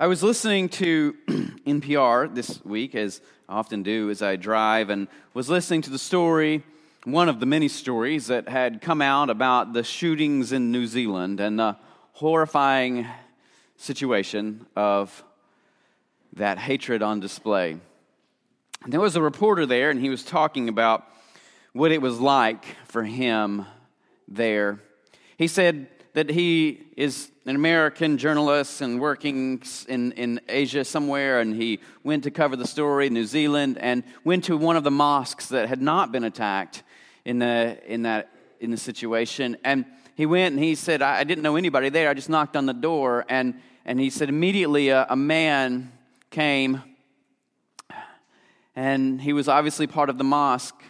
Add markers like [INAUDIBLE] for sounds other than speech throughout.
I was listening to [CLEARS THROAT] NPR this week, as I often do as I drive, and was listening to the story, one of the many stories that had come out about the shootings in New Zealand and the horrifying situation of that hatred on display. And there was a reporter there, and he was talking about what it was like for him there. He said, that he is an American journalist and working in, in Asia somewhere, and he went to cover the story in New Zealand and went to one of the mosques that had not been attacked in, the, in, that, in the situation. And he went and he said, I, I didn't know anybody there. I just knocked on the door. And, and he said, immediately a, a man came, and he was obviously part of the mosque.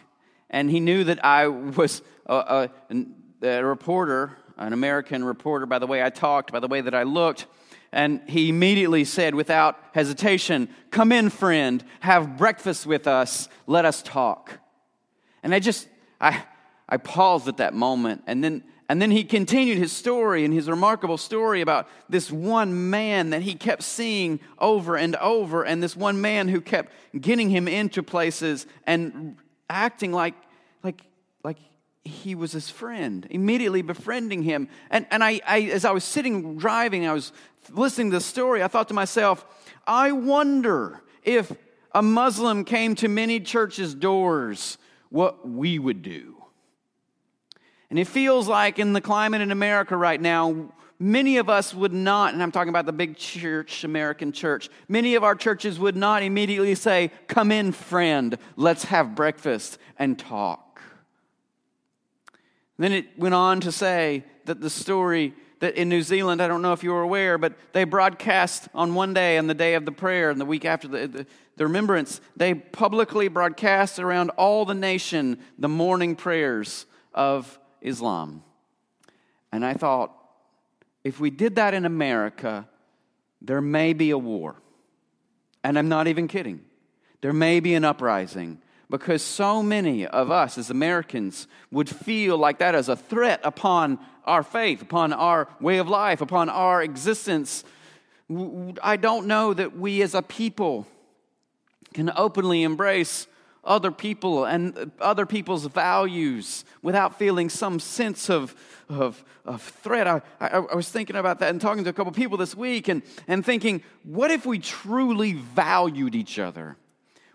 And he knew that I was a, a, a reporter an American reporter, by the way I talked, by the way that I looked. And he immediately said, without hesitation, Come in, friend, have breakfast with us, let us talk. And I just, I, I paused at that moment. And then, and then he continued his story and his remarkable story about this one man that he kept seeing over and over, and this one man who kept getting him into places and acting like, like, like he was his friend, immediately befriending him. And, and I, I, as I was sitting driving, I was listening to the story, I thought to myself, I wonder if a Muslim came to many churches' doors, what we would do. And it feels like in the climate in America right now, many of us would not, and I'm talking about the big church, American church, many of our churches would not immediately say, Come in, friend, let's have breakfast and talk. Then it went on to say that the story that in New Zealand, I don't know if you were aware, but they broadcast on one day, on the day of the prayer, and the week after the, the, the remembrance, they publicly broadcast around all the nation the morning prayers of Islam. And I thought, if we did that in America, there may be a war. And I'm not even kidding. There may be an uprising because so many of us as Americans would feel like that as a threat upon our faith, upon our way of life, upon our existence. I don't know that we as a people can openly embrace other people and other people's values without feeling some sense of, of, of threat. I, I, I was thinking about that and talking to a couple people this week and, and thinking, what if we truly valued each other?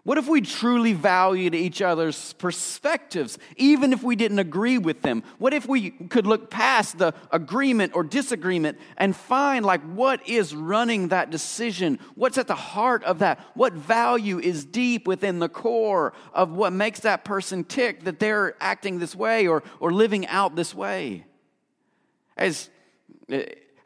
What if we truly valued each other's perspectives, even if we didn't agree with them? What if we could look past the agreement or disagreement and find, like, what is running that decision? What's at the heart of that? What value is deep within the core of what makes that person tick that they're acting this way or, or living out this way? As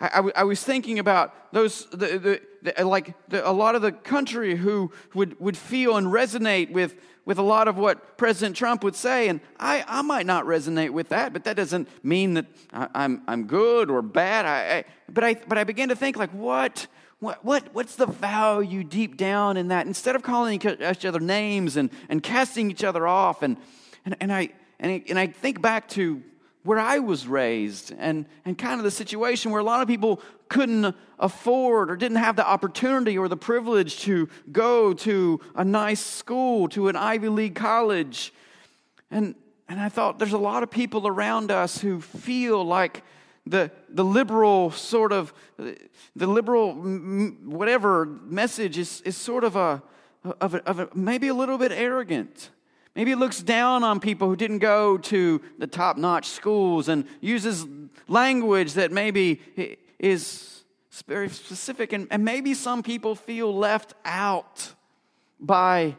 I, I, was thinking about those, the, the, the, like a lot of the country who would, would feel and resonate with, with a lot of what President Trump would say. And I, I might not resonate with that, but that doesn't mean that I, am I'm, I'm good or bad. I, I, but, I, but I began to think, like, what, what, what, what's the value deep down in that? Instead of calling each other names and, and casting each other off, and, and, and, I, and, I, and I think back to where I was raised and, and kind of the situation where a lot of people couldn't afford or didn't have the opportunity or the privilege to go to a nice school, to an Ivy League college. And, and I thought there's a lot of people around us who feel like the, the liberal sort of, the liberal whatever message is, is sort of a, of a, of a maybe a little bit arrogant. Maybe it looks down on people who didn't go to the top notch schools and uses language that maybe is very specific. And, and maybe some people feel left out by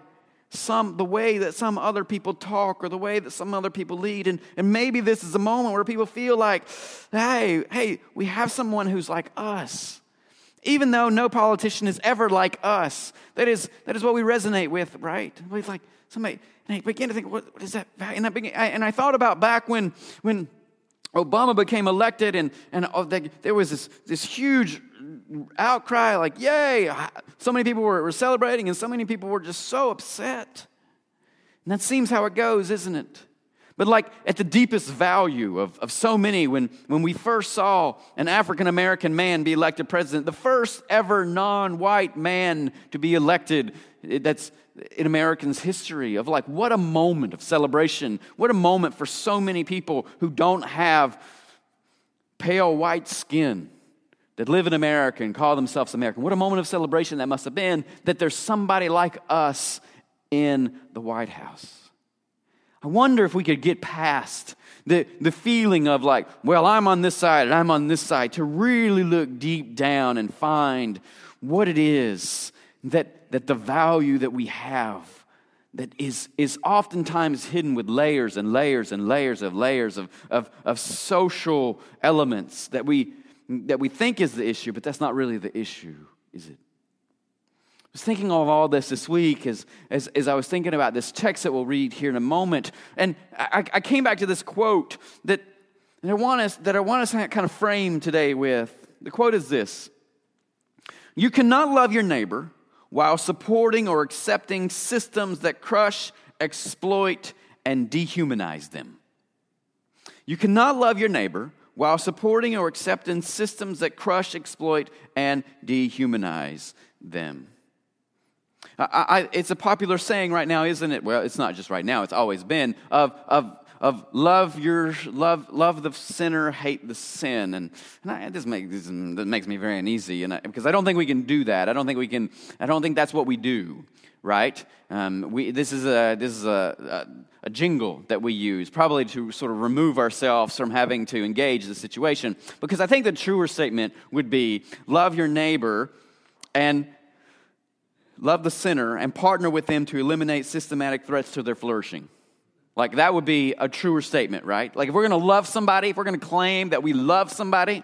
some the way that some other people talk or the way that some other people lead and, and maybe this is a moment where people feel like hey hey we have someone who's like us even though no politician is ever like us that is that is what we resonate with right we like somebody and I began to think, what, what is that? And I, began, I, and I thought about back when, when Obama became elected, and, and there was this, this huge outcry like, yay! So many people were, were celebrating, and so many people were just so upset. And that seems how it goes, isn't it? But, like, at the deepest value of, of so many, when, when we first saw an African American man be elected president, the first ever non white man to be elected, eh, that's in Americans' history, of like, what a moment of celebration. What a moment for so many people who don't have pale white skin that live in America and call themselves American. What a moment of celebration that must have been that there's somebody like us in the White House. I wonder if we could get past the, the feeling of like, well, I'm on this side and I'm on this side, to really look deep down and find what it is that, that the value that we have that is, is oftentimes hidden with layers and layers and layers of layers of, of, of social elements that we, that we think is the issue, but that's not really the issue, is it? I was thinking of all this this week as, as, as I was thinking about this text that we'll read here in a moment. And I, I came back to this quote that, that, I want us, that I want us to kind of frame today with. The quote is this You cannot love your neighbor while supporting or accepting systems that crush, exploit, and dehumanize them. You cannot love your neighbor while supporting or accepting systems that crush, exploit, and dehumanize them. I, I, it's a popular saying right now, isn't it? Well, it's not just right now, it's always been of, of, of love your love love the sinner, hate the sin, and, and I, this, makes, this, makes me very uneasy, and I, because I don't think we can do that. I don't think we can. I don't think that's what we do, right? Um, we, this is a this is a, a, a jingle that we use, probably to sort of remove ourselves from having to engage the situation, because I think the truer statement would be love your neighbor and love the sinner, and partner with them to eliminate systematic threats to their flourishing. Like, that would be a truer statement, right? Like, if we're gonna love somebody, if we're gonna claim that we love somebody,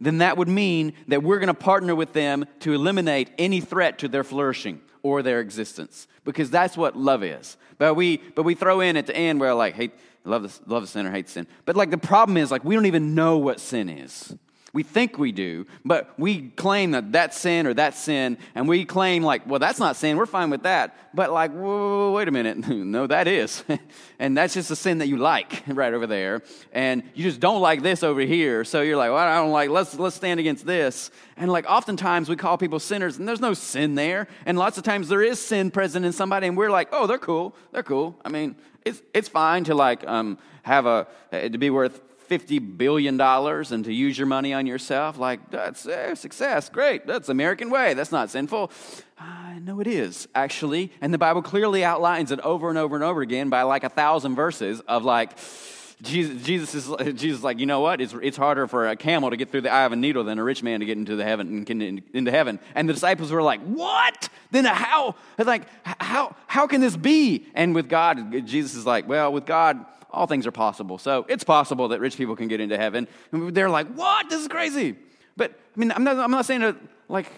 then that would mean that we're gonna partner with them to eliminate any threat to their flourishing or their existence, because that's what love is. But we, but we throw in at the end where, like, hate, love the, love the sinner, hate sin. But, like, the problem is, like, we don't even know what sin is. We think we do, but we claim that that's sin or that's sin, and we claim, like, well, that's not sin, we're fine with that. But, like, whoa, wait a minute, [LAUGHS] no, that is. [LAUGHS] and that's just a sin that you like [LAUGHS] right over there, and you just don't like this over here. So you're like, well, I don't like, let's, let's stand against this. And, like, oftentimes we call people sinners, and there's no sin there. And lots of times there is sin present in somebody, and we're like, oh, they're cool, they're cool. I mean, it's, it's fine to, like, um, have a, to be worth $50 billion and to use your money on yourself, like, that's uh, success. Great. That's American way. That's not sinful. I uh, know it is, actually. And the Bible clearly outlines it over and over and over again by like a thousand verses of like, Jesus, Jesus is Jesus like you know what it's, it's harder for a camel to get through the eye of a needle than a rich man to get into the heaven into heaven and the disciples were like what then how like how how can this be and with God Jesus is like well with God all things are possible. So it's possible that rich people can get into heaven. And they're like, what? This is crazy. But I mean, I'm not, I'm not saying that, like,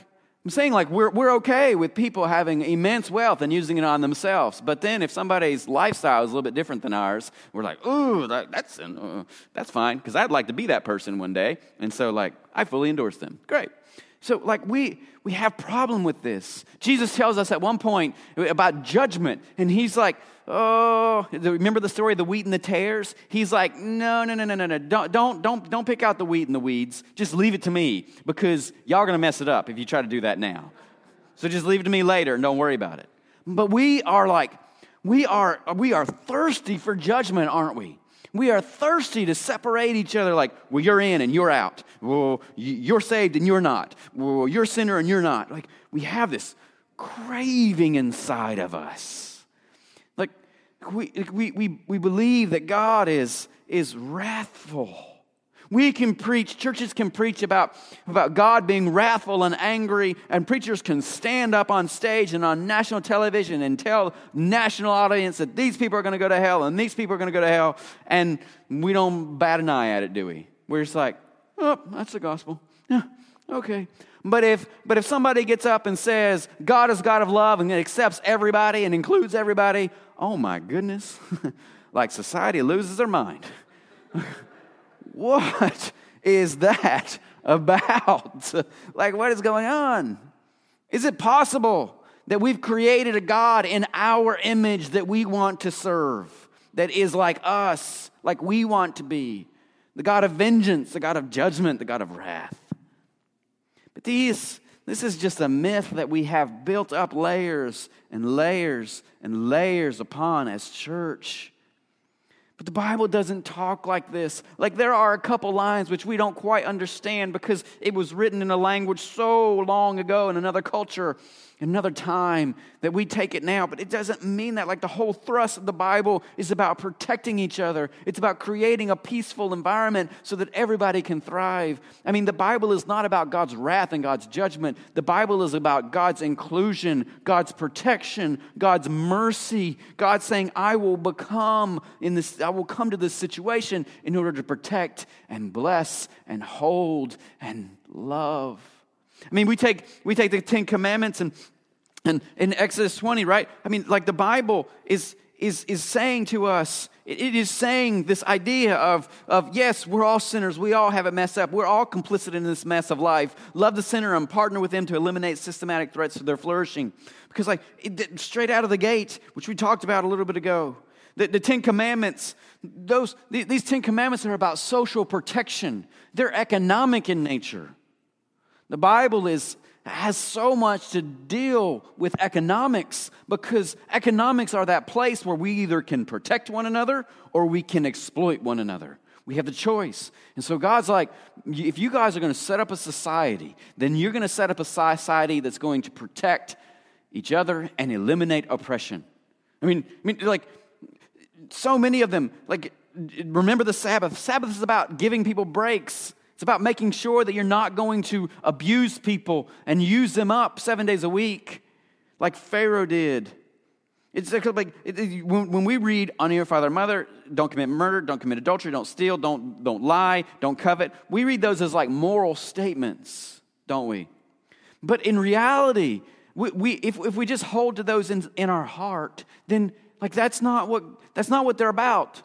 I'm saying like we're, we're okay with people having immense wealth and using it on themselves. But then if somebody's lifestyle is a little bit different than ours, we're like, ooh, that, that's, uh, that's fine because I'd like to be that person one day. And so like I fully endorse them. Great. So like we we have problem with this. Jesus tells us at one point about judgment and he's like, oh, remember the story of the wheat and the tares? He's like, no, no, no, no, no, no. Don't, don't, don't, don't pick out the wheat and the weeds. Just leave it to me because y'all are going to mess it up if you try to do that now. So just leave it to me later and don't worry about it. But we are like, we are, we are thirsty for judgment, aren't we? We are thirsty to separate each other like, well, you're in and you're out. Well, you're saved and you're not. Well, you're sinner and you're not. Like, we have this craving inside of us Like, we, we, we, we believe that God is, is wrathful. We can preach, churches can preach about, about God being wrathful and angry, and preachers can stand up on stage and on national television and tell national audience that these people are going to go to hell and these people are going to go to hell, and we don't bat an eye at it, do we? We're just like, oh, that's the gospel. Yeah, okay. But if, but if somebody gets up and says, God is God of love and accepts everybody and includes everybody, oh my goodness, [LAUGHS] like society loses their mind. [LAUGHS] what is that about? [LAUGHS] like, what is going on? Is it possible that we've created a God in our image that we want to serve? that is like us, like we want to be. The God of vengeance, the God of judgment, the God of wrath. But these, this is just a myth that we have built up layers and layers and layers upon as church. But the Bible doesn't talk like this. Like there are a couple lines which we don't quite understand because it was written in a language so long ago in another culture another time that we take it now, but it doesn't mean that. Like the whole thrust of the Bible is about protecting each other, it's about creating a peaceful environment so that everybody can thrive. I mean, the Bible is not about God's wrath and God's judgment, the Bible is about God's inclusion, God's protection, God's mercy. God saying, I will become in this, I will come to this situation in order to protect and bless and hold and love. I mean, we take, we take the Ten Commandments and, and in Exodus 20, right? I mean, like the Bible is, is, is saying to us, it is saying this idea of, of, yes, we're all sinners. We all have it messed up. We're all complicit in this mess of life. Love the sinner and partner with them to eliminate systematic threats to their flourishing. Because, like, it, straight out of the gate, which we talked about a little bit ago, the, the Ten Commandments, those, these Ten Commandments are about social protection, they're economic in nature. The Bible is, has so much to deal with economics because economics are that place where we either can protect one another or we can exploit one another. We have the choice. And so God's like, if you guys are going to set up a society, then you're going to set up a society that's going to protect each other and eliminate oppression. I mean, I mean like, so many of them, like, remember the Sabbath. Sabbath is about giving people breaks. It's about making sure that you're not going to abuse people and use them up seven days a week like Pharaoh did. It's like it, when we read honor your father and mother, don't commit murder, don't commit adultery, don't steal, don't, don't lie, don't covet. We read those as like moral statements, don't we? But in reality, we, we, if, if we just hold to those in, in our heart, then like that's not what, that's not what they're about.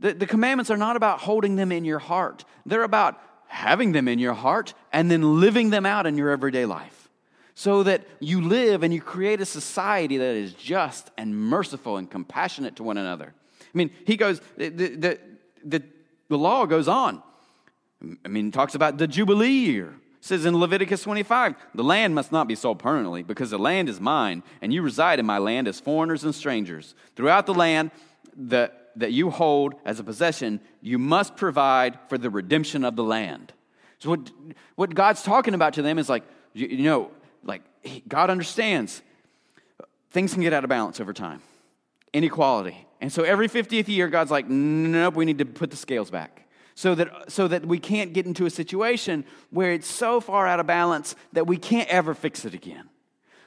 The, the commandments are not about holding them in your heart. They're about having them in your heart and then living them out in your everyday life so that you live and you create a society that is just and merciful and compassionate to one another. I mean, he goes, the, the, the, the law goes on. I mean, talks about the Jubilee year. It says in Leviticus 25, the land must not be sold permanently because the land is mine, and you reside in my land as foreigners and strangers. Throughout the land, the that you hold as a possession, you must provide for the redemption of the land. So, what, what God's talking about to them is like, you, you know, like God understands things can get out of balance over time, inequality. And so every 50th year, God's like, nope, we need to put the scales back. So that, so that we can't get into a situation where it's so far out of balance that we can't ever fix it again.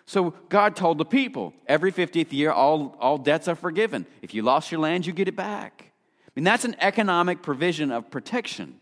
So God told the people, every 50th year, all, all debts are forgiven. If you lost your land, you get it back. I mean, that's an economic provision of protection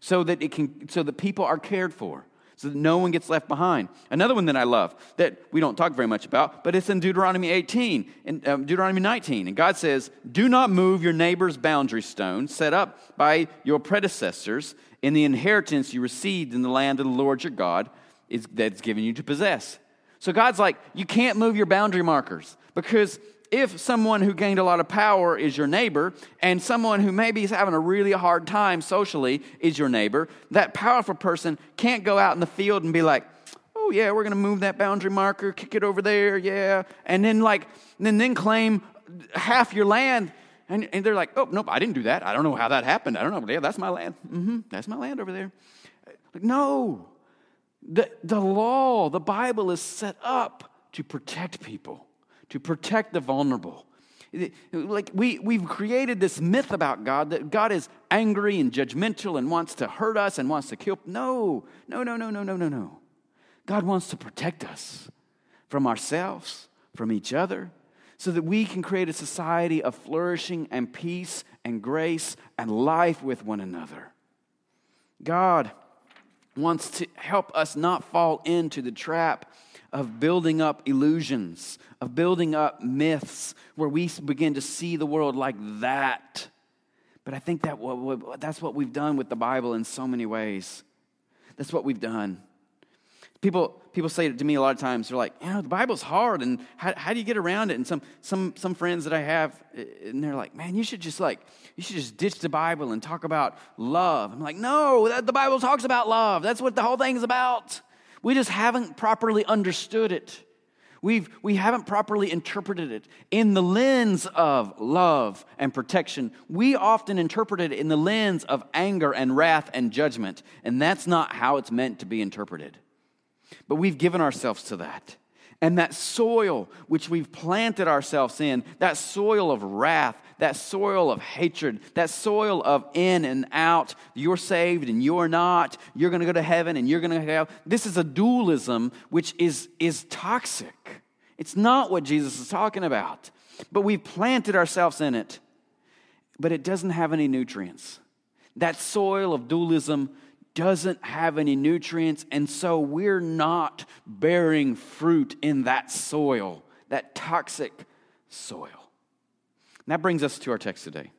so that, it can, so that people are cared for, so that no one gets left behind. Another one that I love that we don't talk very much about, but it's in Deuteronomy 18, and um, Deuteronomy 19. And God says, Do not move your neighbor's boundary stone set up by your predecessors in the inheritance you received in the land of the Lord your God is, that's given you to possess. So God's like, you can't move your boundary markers because if someone who gained a lot of power is your neighbor and someone who maybe is having a really hard time socially is your neighbor, that powerful person can't go out in the field and be like, oh yeah, we're going to move that boundary marker, kick it over there, yeah, and then like, then then claim half your land. And, and they're like, oh, nope, I didn't do that. I don't know how that happened. I don't know. Yeah, that's my land. Mm-hmm, that's my land over there. Like, no. The, the law, the Bible is set up to protect people, to protect the vulnerable. Like we, we've created this myth about God that God is angry and judgmental and wants to hurt us and wants to kill. No, no, no, no, no, no, no, no. God wants to protect us from ourselves, from each other, so that we can create a society of flourishing and peace and grace and life with one another. God wants to help us not fall into the trap of building up illusions, of building up myths where we begin to see the world like that. But I think that that's what we've done with the Bible in so many ways. That's what we've done. People, people say to me a lot of times, they're like, you know, the Bible's hard, and how, how do you get around it? And some, some, some friends that I have, eh, eh, and they're like, man, you should just like, you should just ditch the Bible and talk about love. I'm like, no, that, the Bible talks about love. That's what the whole thing's about. We just haven't properly understood it. We've, we haven't properly interpreted it in the lens of love and protection. We often interpret it in the lens of anger and wrath and judgment, and that's not how it's meant to be interpreted. But we've given ourselves to that. And that soil which we've planted ourselves in, that soil of wrath, that soil of hatred, that soil of in and out, you're saved and you're not, you're going to go to heaven and you're going to hell. This is a dualism which is, is toxic. It's not what Jesus is talking about. But we've planted ourselves in it, but it doesn't have any nutrients. That soil of dualism doesn't have any nutrients, and so we're not bearing fruit in that soil, that toxic soil. And that brings us to our text today.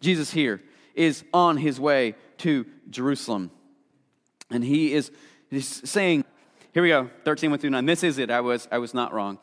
Jesus here is on his way to Jerusalem, and he is he's saying, Here we go, 13 1 through 9. This is it. I was, I was not wrong.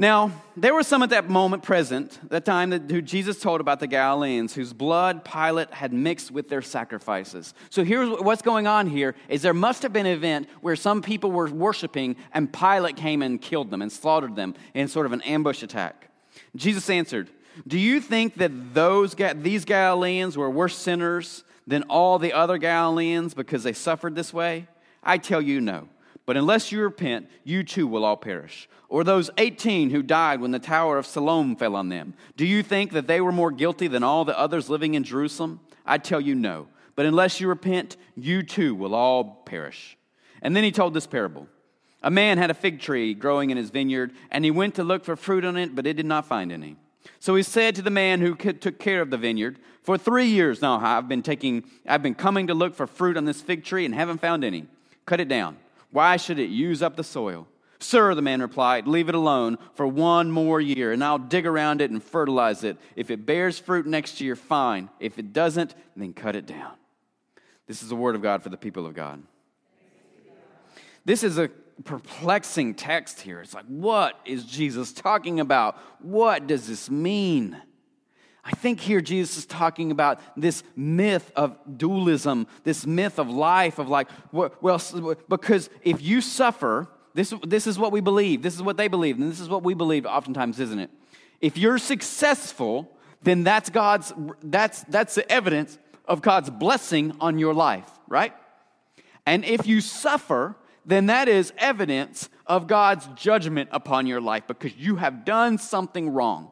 Now, there were some at that moment present, that time that who Jesus told about the Galileans, whose blood Pilate had mixed with their sacrifices. So here's what's going on here is there must have been an event where some people were worshiping and Pilate came and killed them and slaughtered them in sort of an ambush attack. Jesus answered, Do you think that those these Galileans were worse sinners than all the other Galileans because they suffered this way? I tell you no. But unless you repent, you too will all perish. Or those 18 who died when the Tower of Siloam fell on them. Do you think that they were more guilty than all the others living in Jerusalem? I tell you no. But unless you repent, you too will all perish. And then he told this parable. A man had a fig tree growing in his vineyard, and he went to look for fruit on it, but it did not find any. So he said to the man who took care of the vineyard, For three years now I've been taking, I've been coming to look for fruit on this fig tree and haven't found any. Cut it down. Why should it use up the soil? Sir, the man replied, leave it alone for one more year, and I'll dig around it and fertilize it. If it bears fruit next year, fine. If it doesn't, then cut it down. This is the word of God for the people of God. This is a perplexing text here. It's like, what is Jesus talking about? What does this mean? I think here Jesus is talking about this myth of dualism, this myth of life, of like, well, because if you suffer, this, this is what we believe, this is what they believe, and this is what we believe oftentimes, isn't it? If you're successful, then that's God's, that's, that's the evidence of God's blessing on your life, right? And if you suffer, then that is evidence of God's judgment upon your life because you have done something wrong.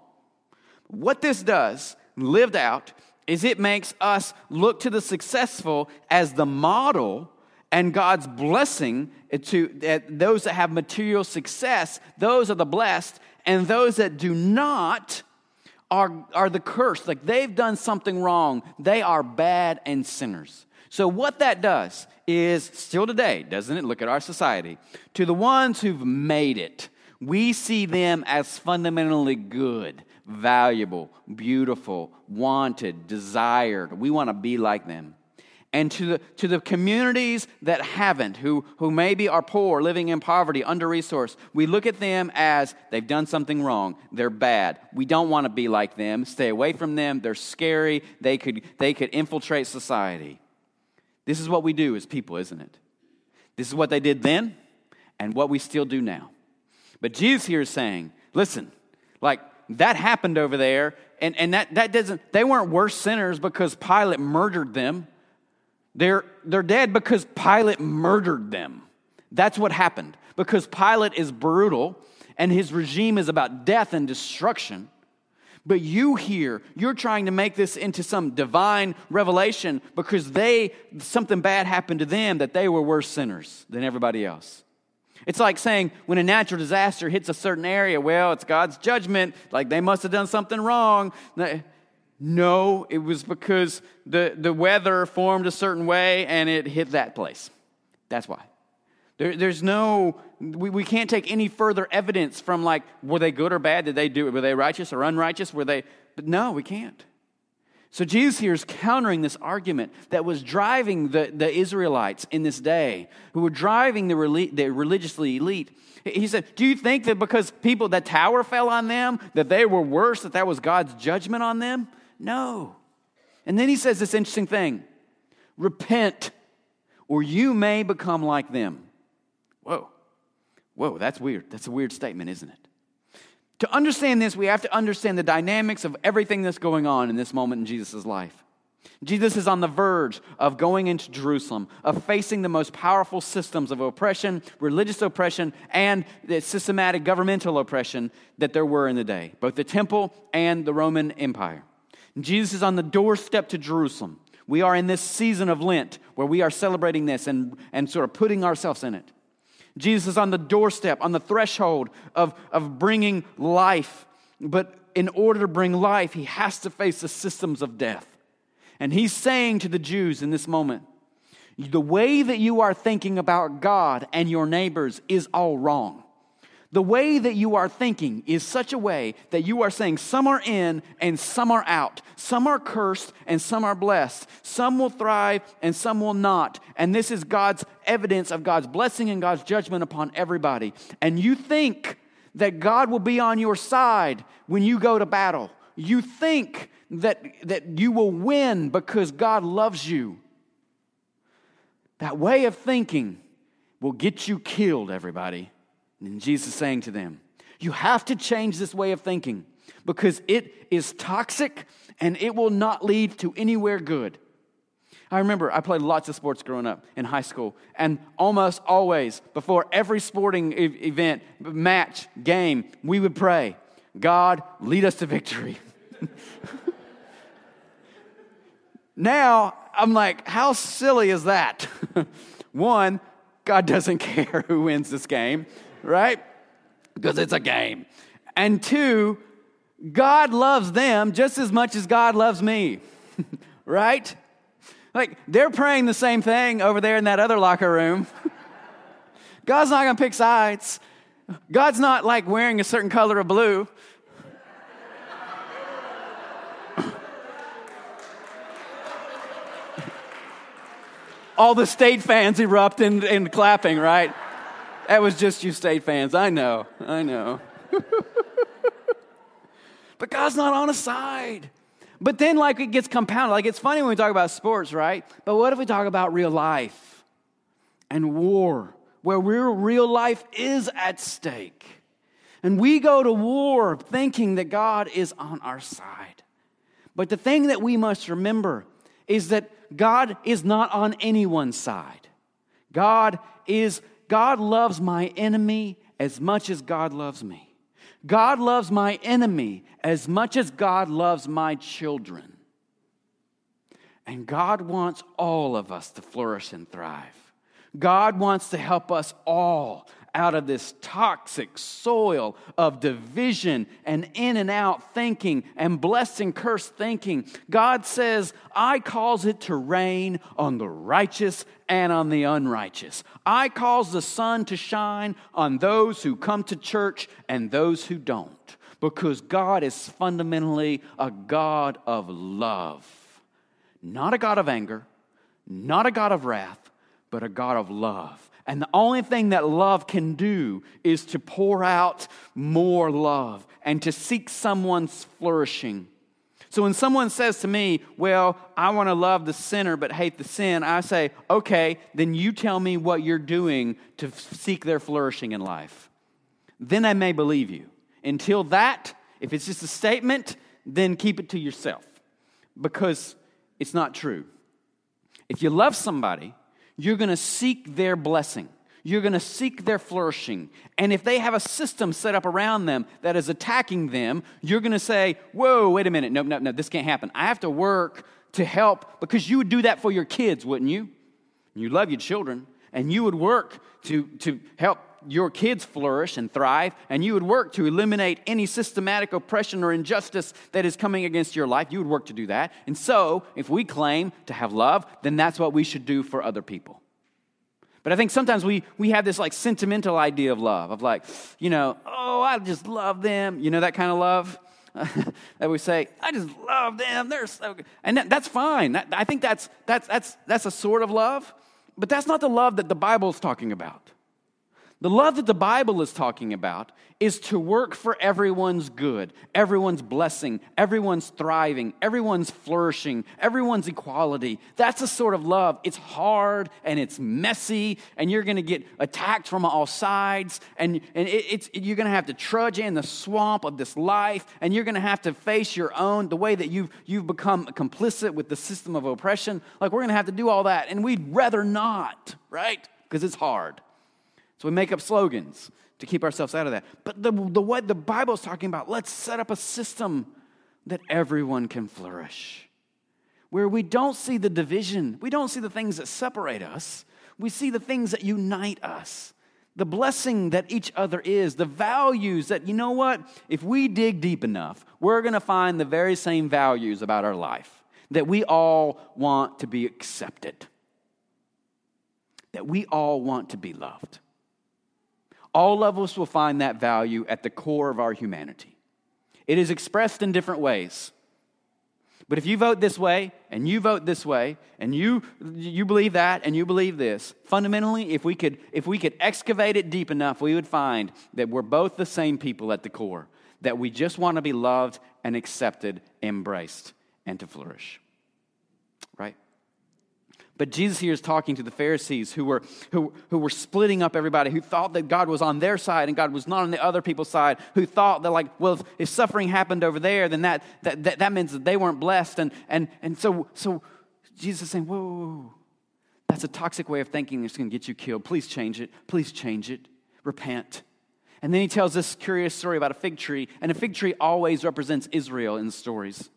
What this does, lived out, is it makes us look to the successful as the model and God's blessing to those that have material success, those are the blessed, and those that do not are, are the cursed. Like they've done something wrong, they are bad and sinners. So, what that does is still today, doesn't it? Look at our society. To the ones who've made it, we see them as fundamentally good valuable, beautiful, wanted, desired. We want to be like them. And to the, to the communities that haven't, who, who maybe are poor, living in poverty, under resourced, we look at them as they've done something wrong. They're bad. We don't want to be like them. Stay away from them. They're scary. They could, they could infiltrate society. This is what we do as people, isn't it? This is what they did then and what we still do now. But Jesus here is saying, listen, like that happened over there, and, and that, that doesn't, they weren't worse sinners because Pilate murdered them. They're, they're dead because Pilate murdered them. That's what happened. Because Pilate is brutal and his regime is about death and destruction. But you here, you're trying to make this into some divine revelation because they, something bad happened to them that they were worse sinners than everybody else. It's like saying when a natural disaster hits a certain area, well, it's God's judgment, like they must have done something wrong. No, it was because the, the weather formed a certain way and it hit that place. That's why. There, there's no, we, we can't take any further evidence from like, were they good or bad? Did they do it? Were they righteous or unrighteous? Were they, but no, we can't. So Jesus here is countering this argument that was driving the, the Israelites in this day, who were driving the, the religiously elite. He said, Do you think that because people, that tower fell on them, that they were worse, that that was God's judgment on them? No. And then he says this interesting thing repent, or you may become like them. Whoa. Whoa, that's weird. That's a weird statement, isn't it? To understand this, we have to understand the dynamics of everything that's going on in this moment in Jesus' life. Jesus is on the verge of going into Jerusalem, of facing the most powerful systems of oppression, religious oppression, and the systematic governmental oppression that there were in the day, both the temple and the Roman Empire. Jesus is on the doorstep to Jerusalem. We are in this season of Lent where we are celebrating this and, and sort of putting ourselves in it. Jesus is on the doorstep, on the threshold of, of bringing life. But in order to bring life, he has to face the systems of death. And he's saying to the Jews in this moment, the way that you are thinking about God and your neighbors is all wrong. The way that you are thinking is such a way that you are saying some are in and some are out. Some are cursed and some are blessed. Some will thrive and some will not. And this is God's evidence of God's blessing and God's judgment upon everybody. And you think that God will be on your side when you go to battle. You think that, that you will win because God loves you. That way of thinking will get you killed, everybody. And Jesus saying to them, You have to change this way of thinking because it is toxic and it will not lead to anywhere good. I remember I played lots of sports growing up in high school, and almost always before every sporting event, match, game, we would pray, God, lead us to victory. [LAUGHS] now I'm like, how silly is that? [LAUGHS] One, God doesn't [LAUGHS] care who wins this game right? Because it's a game. And two, God loves them just as much as God loves me, [LAUGHS] right? Like they're praying the same thing over there in that other locker room. [LAUGHS] God's not to pick sides. God's not like wearing a certain color of blue. [LAUGHS] All the state fans erupt in, in clapping, right? That was just you state fans. I know. I know. [LAUGHS] but God's not on a side. But then, like, it gets compounded. Like, it's funny when we talk about sports, right? But what if we talk about real life and war, where real, real life is at stake? And we go to war thinking that God is on our side. But the thing that we must remember is that God is not on anyone's side. God is God loves my enemy as much as God loves me. God loves my enemy as much as God loves my children. And God wants all of us to flourish and thrive. God wants to help us all out of this toxic soil of division and in and out thinking and blessed and cursed thinking. God says, I cause it to rain on the righteous and on the unrighteous. I cause the sun to shine on those who come to church and those who don't. Because God is fundamentally a God of love, not a God of anger, not a God of wrath, but a God of love. And the only thing that love can do is to pour out more love and to seek someone's flourishing. So when someone says to me, Well, I want to love the sinner but hate the sin, I say, Okay, then you tell me what you're doing to seek their flourishing in life. Then I may believe you. Until that, if it's just a statement, then keep it to yourself because it's not true. If you love somebody, you're going to seek their blessing. You're going to seek their flourishing. And if they have a system set up around them that is attacking them, you're going to say, Whoa, wait a minute. No, no, no, this can't happen. I have to work to help because you would do that for your kids, wouldn't you? You love your children, and you would work to, to help your kids flourish and thrive, and you would work to eliminate any systematic oppression or injustice that is coming against your life. You would work to do that. And so, if we claim to have love, then that's what we should do for other people. But I think sometimes we, we have this like sentimental idea of love, of like, you know, oh, I just love them. You know, that kind of love? [LAUGHS] that we say, I just love them. They're so good. And that, that's fine. That, I think that's, that's, that's, that's a sort of love, but that's not the love that the Bible's talking about. The love that the Bible is talking about is to work for everyone's good, everyone's blessing, everyone's thriving, everyone's flourishing, everyone's equality. That's the sort of love. It's hard and it's messy, and you're going to get attacked from all sides, and, and it, you're going to have to trudge in the swamp of this life, and you're going to have to face your own, the way that you've, you've become complicit with the system of oppression. Like, we're going to have to do all that, and we'd rather not, right? Because it's hard. So we make up slogans to keep ourselves out of that. But the, the what the Bible is talking about, let's set up a system that everyone can flourish. Where we don't see the division, we don't see the things that separate us, we see the things that unite us. The blessing that each other is, the values that, you know what, if we dig deep enough, we're gonna find the very same values about our life that we all want to be accepted, that we all want to be loved. All of us will find that value at the core of our humanity. It is expressed in different ways. But if you vote this way and you vote this way and you you believe that and you believe this, fundamentally if we could if we could excavate it deep enough, we would find that we're both the same people at the core, that we just want to be loved and accepted, embraced and to flourish. But Jesus here is talking to the Pharisees who were, who, who were splitting up everybody, who thought that God was on their side and God was not on the other people's side, who thought that, like, well, if, if suffering happened over there, then that, that, that, that, means that they weren't blessed. And, and, and so, so Jesus is saying, whoa, whoa, whoa, that's a toxic way of thinking that's going to get you killed. Please change it. Please change it. Repent. And then he tells this curious story about a fig tree, and a fig tree always represents Israel in stories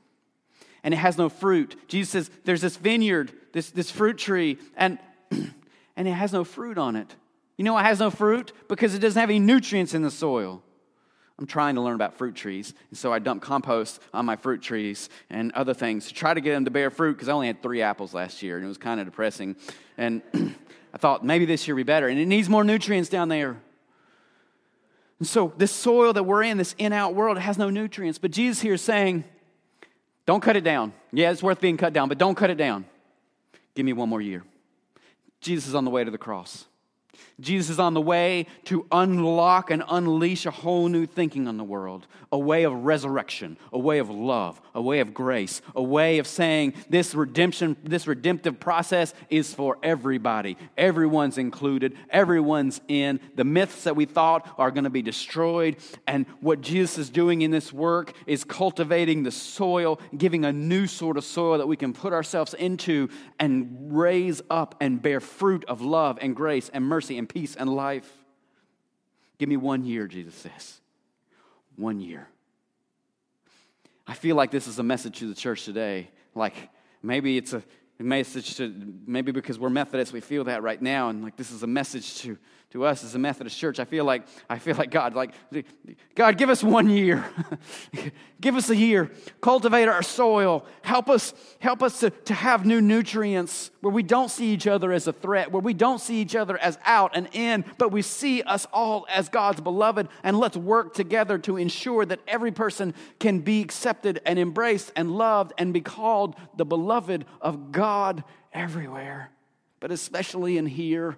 and it has no fruit. Jesus says, There's this vineyard, this, this fruit tree, and, [CLEARS THROAT] and it has no fruit on it. You know it has no fruit? Because it doesn't have any nutrients in the soil. I'm trying to learn about fruit trees, and so I dump compost on my fruit trees and other things to try to get them to bear fruit because I only had three apples last year, and it was kind of depressing. And [CLEARS THROAT] I thought maybe this year will be better, and it needs more nutrients down there. And so, this soil that we're in, this in out world, has no nutrients. But Jesus here is saying, don't cut it down. Yeah, it's worth being cut down, but don't cut it down. Give me one more year. Jesus is on the way to the cross. Jesus is on the way to unlock and unleash a whole new thinking on the world, a way of resurrection, a way of love, a way of grace, a way of saying this redemption, this redemptive process is for everybody. Everyone's included, everyone's in. The myths that we thought are going to be destroyed. And what Jesus is doing in this work is cultivating the soil, giving a new sort of soil that we can put ourselves into and raise up and bear fruit of love and grace and mercy and peace and life. Give me one year, Jesus says. One year. I feel like this is a message to the church today. Like maybe it's a message to, maybe because we're Methodists, we feel that right now. And like this is a message to to us as a Methodist church, I feel like I feel like God, like God, give us one year, [LAUGHS] give us a year, cultivate our soil, help us, help us to, to have new nutrients where we don't see each other as a threat, where we don't see each other as out and in, but we see us all as God's beloved, and let's work together to ensure that every person can be accepted and embraced and loved and be called the beloved of God everywhere, but especially in here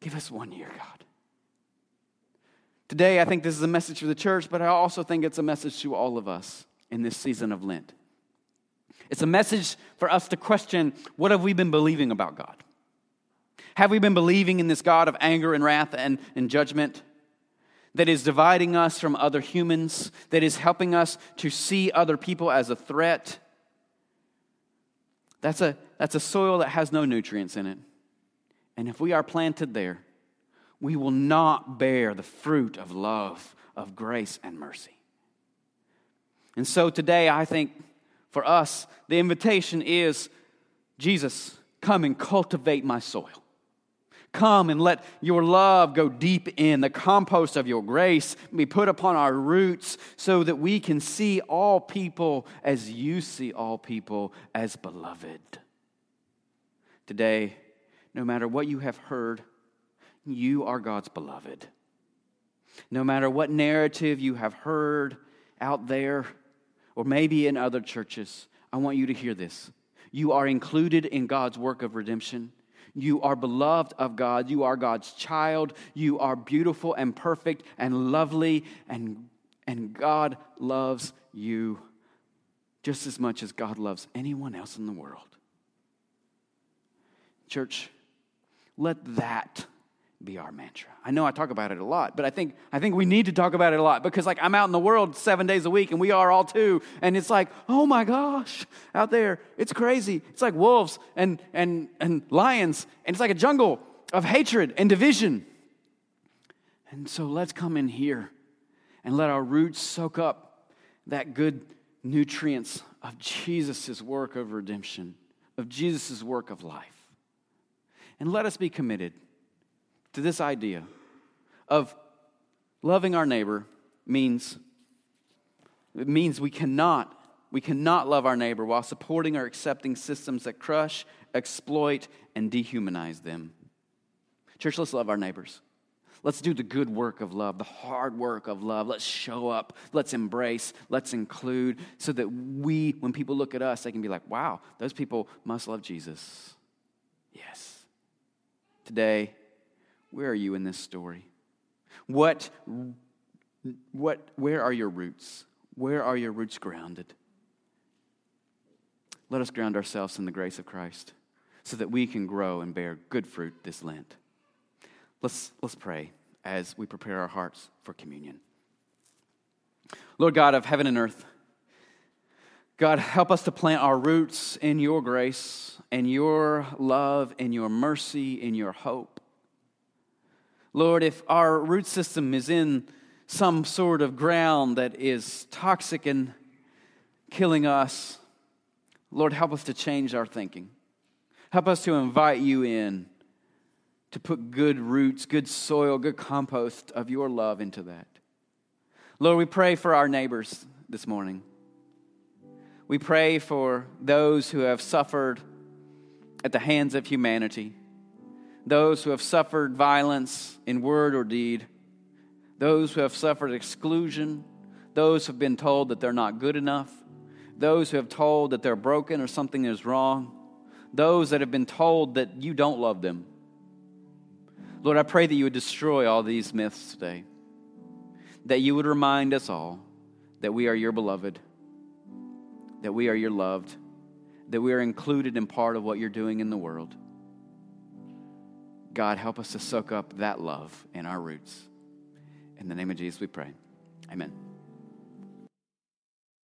Give us one year, God. Today, I think this is a message for the church, but I also think it's a message to all of us in this season of Lent. It's a message for us to question what have we been believing about God? Have we been believing in this God of anger and wrath and, and judgment that is dividing us from other humans, that is helping us to see other people as a threat? That's a, that's a soil that has no nutrients in it. And if we are planted there, we will not bear the fruit of love, of grace, and mercy. And so today, I think for us, the invitation is Jesus, come and cultivate my soil. Come and let your love go deep in, the compost of your grace be put upon our roots so that we can see all people as you see all people as beloved. Today, no matter what you have heard, you are God's beloved. No matter what narrative you have heard out there, or maybe in other churches, I want you to hear this. You are included in God's work of redemption. You are beloved of God. You are God's child. You are beautiful and perfect and lovely, and, and God loves you just as much as God loves anyone else in the world. Church, let that be our mantra. I know I talk about it a lot, but I think I think we need to talk about it a lot because like I'm out in the world 7 days a week and we are all too and it's like, "Oh my gosh, out there, it's crazy. It's like wolves and and and lions and it's like a jungle of hatred and division." And so let's come in here and let our roots soak up that good nutrients of Jesus' work of redemption, of Jesus' work of life. And let us be committed to this idea of loving our neighbor means it means we cannot we cannot love our neighbor while supporting or accepting systems that crush, exploit, and dehumanize them. Church, let's love our neighbors. Let's do the good work of love, the hard work of love. Let's show up. Let's embrace. Let's include so that we, when people look at us, they can be like, wow, those people must love Jesus. Yes. Today, where are you in this story? What, what, where are your roots? Where are your roots grounded? Let us ground ourselves in the grace of Christ so that we can grow and bear good fruit this Lent. Let's, let's pray as we prepare our hearts for communion. Lord God of heaven and earth, God, help us to plant our roots in your grace and your love and your mercy and your hope. Lord, if our root system is in some sort of ground that is toxic and killing us, Lord, help us to change our thinking. Help us to invite you in to put good roots, good soil, good compost of your love into that. Lord, we pray for our neighbors this morning. We pray for those who have suffered at the hands of humanity those who have suffered violence in word or deed, those who have suffered exclusion, those who have been told that they're not good enough, those who have told that they're broken or something is wrong, those that have been told that you don't love them. Lord, I pray that you would destroy all these myths today, that you would remind us all that we are your beloved, that we are your loved, that we are included in part of what you're doing in the world. God, help us to soak up that love in our roots. In the name of Jesus, we pray. Amen.